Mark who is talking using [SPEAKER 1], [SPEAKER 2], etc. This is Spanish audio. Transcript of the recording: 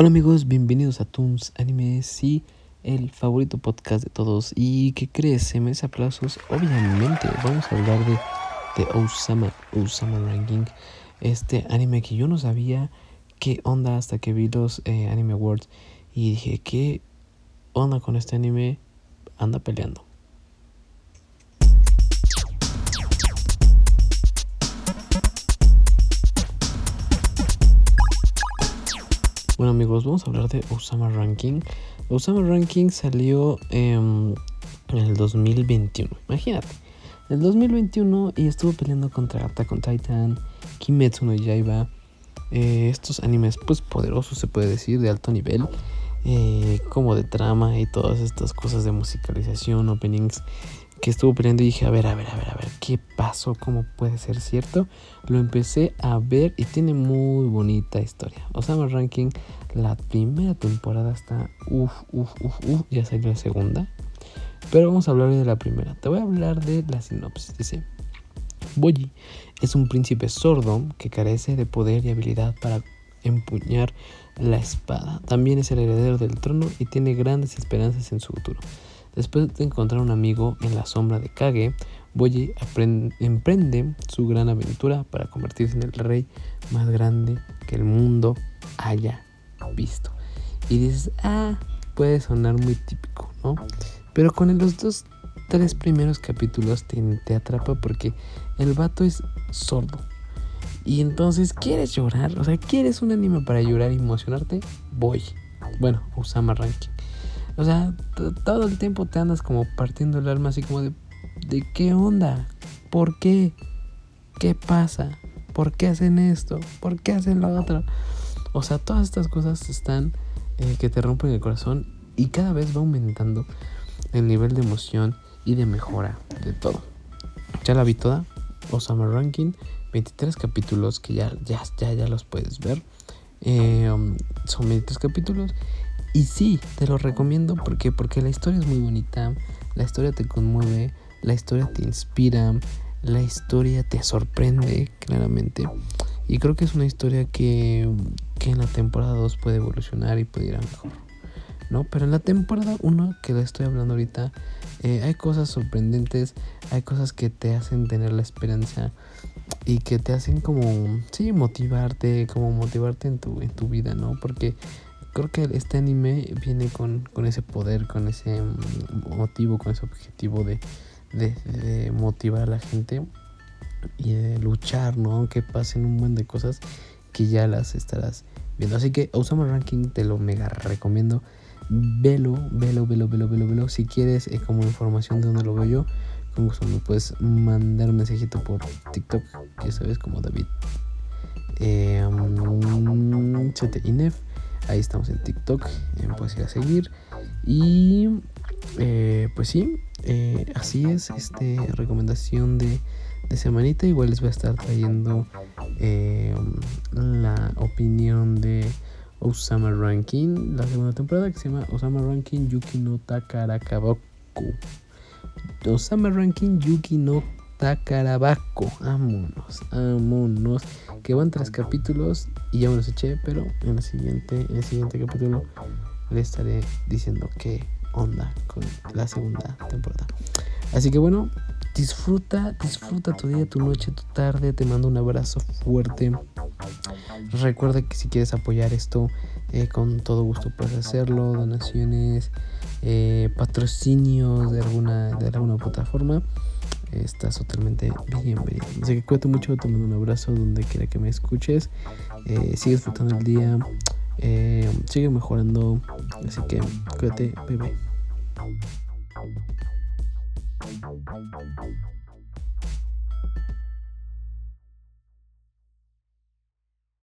[SPEAKER 1] Hola amigos, bienvenidos a Toons Anime, sí, el favorito podcast de todos. ¿Y qué crees? Se me aplausos. Obviamente, vamos a hablar de, de Osama, Osama Ranking, este anime que yo no sabía qué onda hasta que vi los eh, Anime Awards y dije, ¿qué onda con este anime? Anda peleando. Bueno amigos, vamos a hablar de Osama Ranking. Osama Ranking salió en el 2021. Imagínate, en el 2021 y estuvo peleando contra Attack on Titan, Kimetsu no Yaiba. Eh, estos animes pues poderosos se puede decir, de alto nivel. Eh, como de trama y todas estas cosas de musicalización, openings que estuvo peleando y dije, a ver, a ver, a ver, a ver, ¿qué pasó? ¿Cómo puede ser cierto? Lo empecé a ver y tiene muy bonita historia. Osama Ranking, la primera temporada está, uff, uff, uff, uff, ya salió la segunda. Pero vamos a hablar de la primera. Te voy a hablar de la sinopsis. Dice, Boyi es un príncipe sordo que carece de poder y habilidad para empuñar la espada. También es el heredero del trono y tiene grandes esperanzas en su futuro. Después de encontrar un amigo en la sombra de Kage, Boyi emprende su gran aventura para convertirse en el rey más grande que el mundo haya visto. Y dices, ah, puede sonar muy típico, ¿no? Pero con los dos, tres primeros capítulos te, te atrapa porque el vato es sordo. Y entonces quieres llorar, o sea, quieres un anime para llorar y emocionarte, voy. Bueno, Usama Ranking. O sea, todo el tiempo te andas como partiendo el alma así como de, ¿de qué onda? ¿Por qué? ¿Qué pasa? ¿Por qué hacen esto? ¿Por qué hacen lo otro? O sea, todas estas cosas están eh, que te rompen el corazón y cada vez va aumentando el nivel de emoción y de mejora de todo. Ya la vi toda, Osama Ranking, 23 capítulos que ya, ya, ya, ya los puedes ver. Eh, um, son 23 capítulos y sí, te lo recomiendo porque, porque la historia es muy bonita, la historia te conmueve, la historia te inspira, la historia te sorprende claramente. Y creo que es una historia que, que en la temporada 2 puede evolucionar y puede ir a mejor. ¿no? Pero en la temporada 1 que la estoy hablando ahorita, eh, hay cosas sorprendentes, hay cosas que te hacen tener la esperanza y que te hacen como, sí, motivarte, como motivarte en tu, en tu vida, ¿no? Porque creo que este anime viene con, ese poder, con ese mm, motivo, con ese objetivo de, motivar a la gente y de luchar, ¿no? Aunque pasen un buen de cosas que ya las estarás viendo. Así que Osama Ranking te lo mega recomiendo. Velo, velo, velo, velo, velo, velo. Si quieres eh, como información de dónde lo veo yo, con gusto me puedes mandar un mensajito por TikTok, que sabes, como David. Eh, Inef. Ahí estamos en TikTok, eh, puedes ir a seguir. Y eh, pues sí, eh, así es, este recomendación de, de, semanita. Igual les voy a estar trayendo la opinión de Osama Ranking, la segunda temporada que se llama Osama Ranking Yuki no Takarakaboku. Osama Ranking Yuki no Takarabaco. Vámonos, vámonos. Que van tres capítulos y ya me los eché, pero en el siguiente, en el siguiente capítulo le estaré diciendo qué onda con la segunda temporada. Así que bueno, disfruta, disfruta tu día, tu noche, tu tarde. Te mando un abrazo fuerte. Recuerda que si quieres apoyar esto, eh, con todo gusto puedes hacerlo. Donaciones, eh, patrocinios de alguna, de alguna plataforma estás totalmente bienvenido. Así que cuídate mucho, te mando un abrazo donde quiera que me escuches. Eh, sigue disfrutando el día, eh, sigue mejorando. Así que cuídate, bye bye.